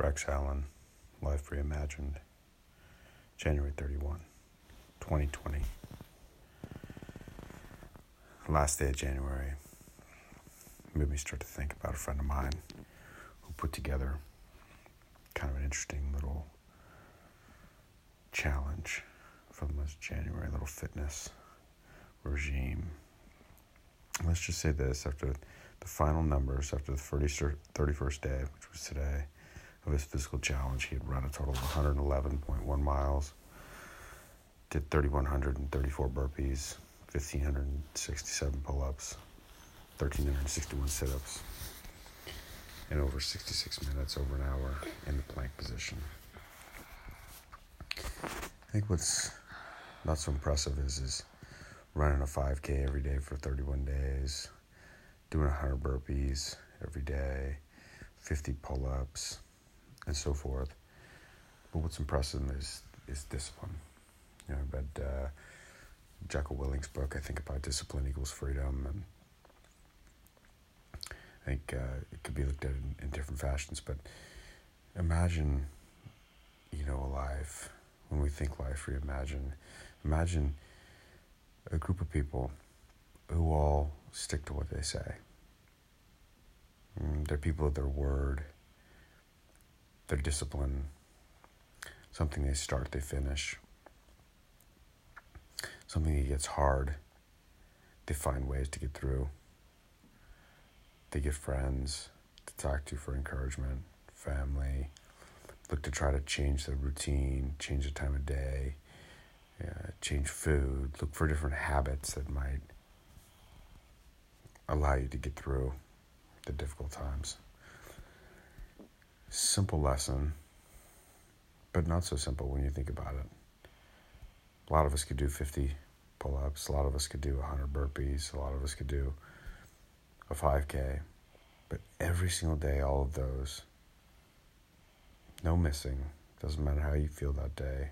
Rex Allen, Life Reimagined, January 31, 2020. Last day of January made me start to think about a friend of mine who put together kind of an interesting little challenge for this January, a little fitness regime. Let's just say this after the final numbers, after the 31st day, which was today, of his physical challenge, he had run a total of 111.1 miles, did 3,134 burpees, 1,567 pull ups, 1,361 sit ups, and over 66 minutes, over an hour in the plank position. I think what's not so impressive is is running a 5K every day for 31 days, doing 100 burpees every day, 50 pull ups, and so forth. But what's impressive is, is discipline. You know, I read uh, Jocko Willink's book, I think, about discipline equals freedom. And I think uh, it could be looked at in, in different fashions. But imagine, you know, a life, when we think life, we imagine Imagine a group of people who all stick to what they say. Mm, they're people of their word, their discipline, something they start, they finish, something that gets hard, they find ways to get through. They get friends to talk to for encouragement, family, look to try to change the routine, change the time of day, uh, change food, look for different habits that might allow you to get through the difficult times. Simple lesson, but not so simple when you think about it. A lot of us could do 50 pull ups, a lot of us could do 100 burpees, a lot of us could do a 5K, but every single day, all of those, no missing, doesn't matter how you feel that day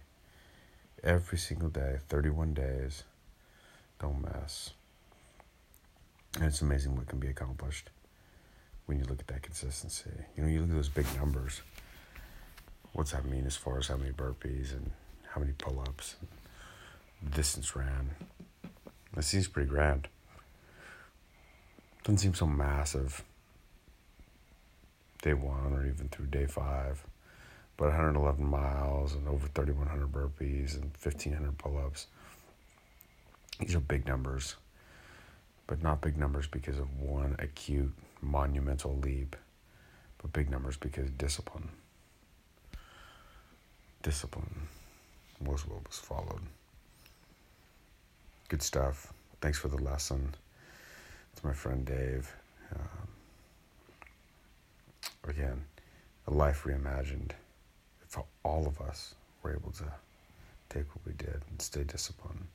every single day, 31 days. Don't mess. And it's amazing what can be accomplished when you look at that consistency. You know, you look at those big numbers. What's that mean as far as how many burpees and how many pull ups, distance ran? That seems pretty grand. Doesn't seem so massive day one or even through day five but 111 miles and over 3,100 burpees and 1,500 pull ups. These are big numbers, but not big numbers because of one acute monumental leap, but big numbers because discipline. Discipline was what was followed. Good stuff. Thanks for the lesson. It's my friend Dave. Um, again, a life reimagined if all of us were able to take what we did and stay disciplined,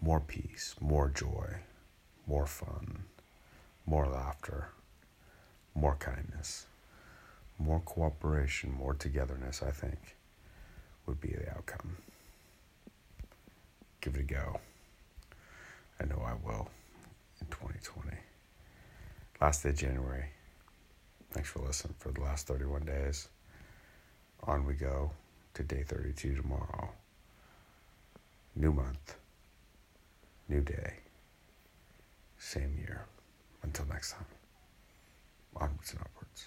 more peace, more joy, more fun, more laughter, more kindness, more cooperation, more togetherness, I think, would be the outcome. Give it a go. I know I will in 2020. Last day of January. Thanks for listening for the last 31 days. On we go to day 32 tomorrow. New month, new day, same year. Until next time, onwards and upwards.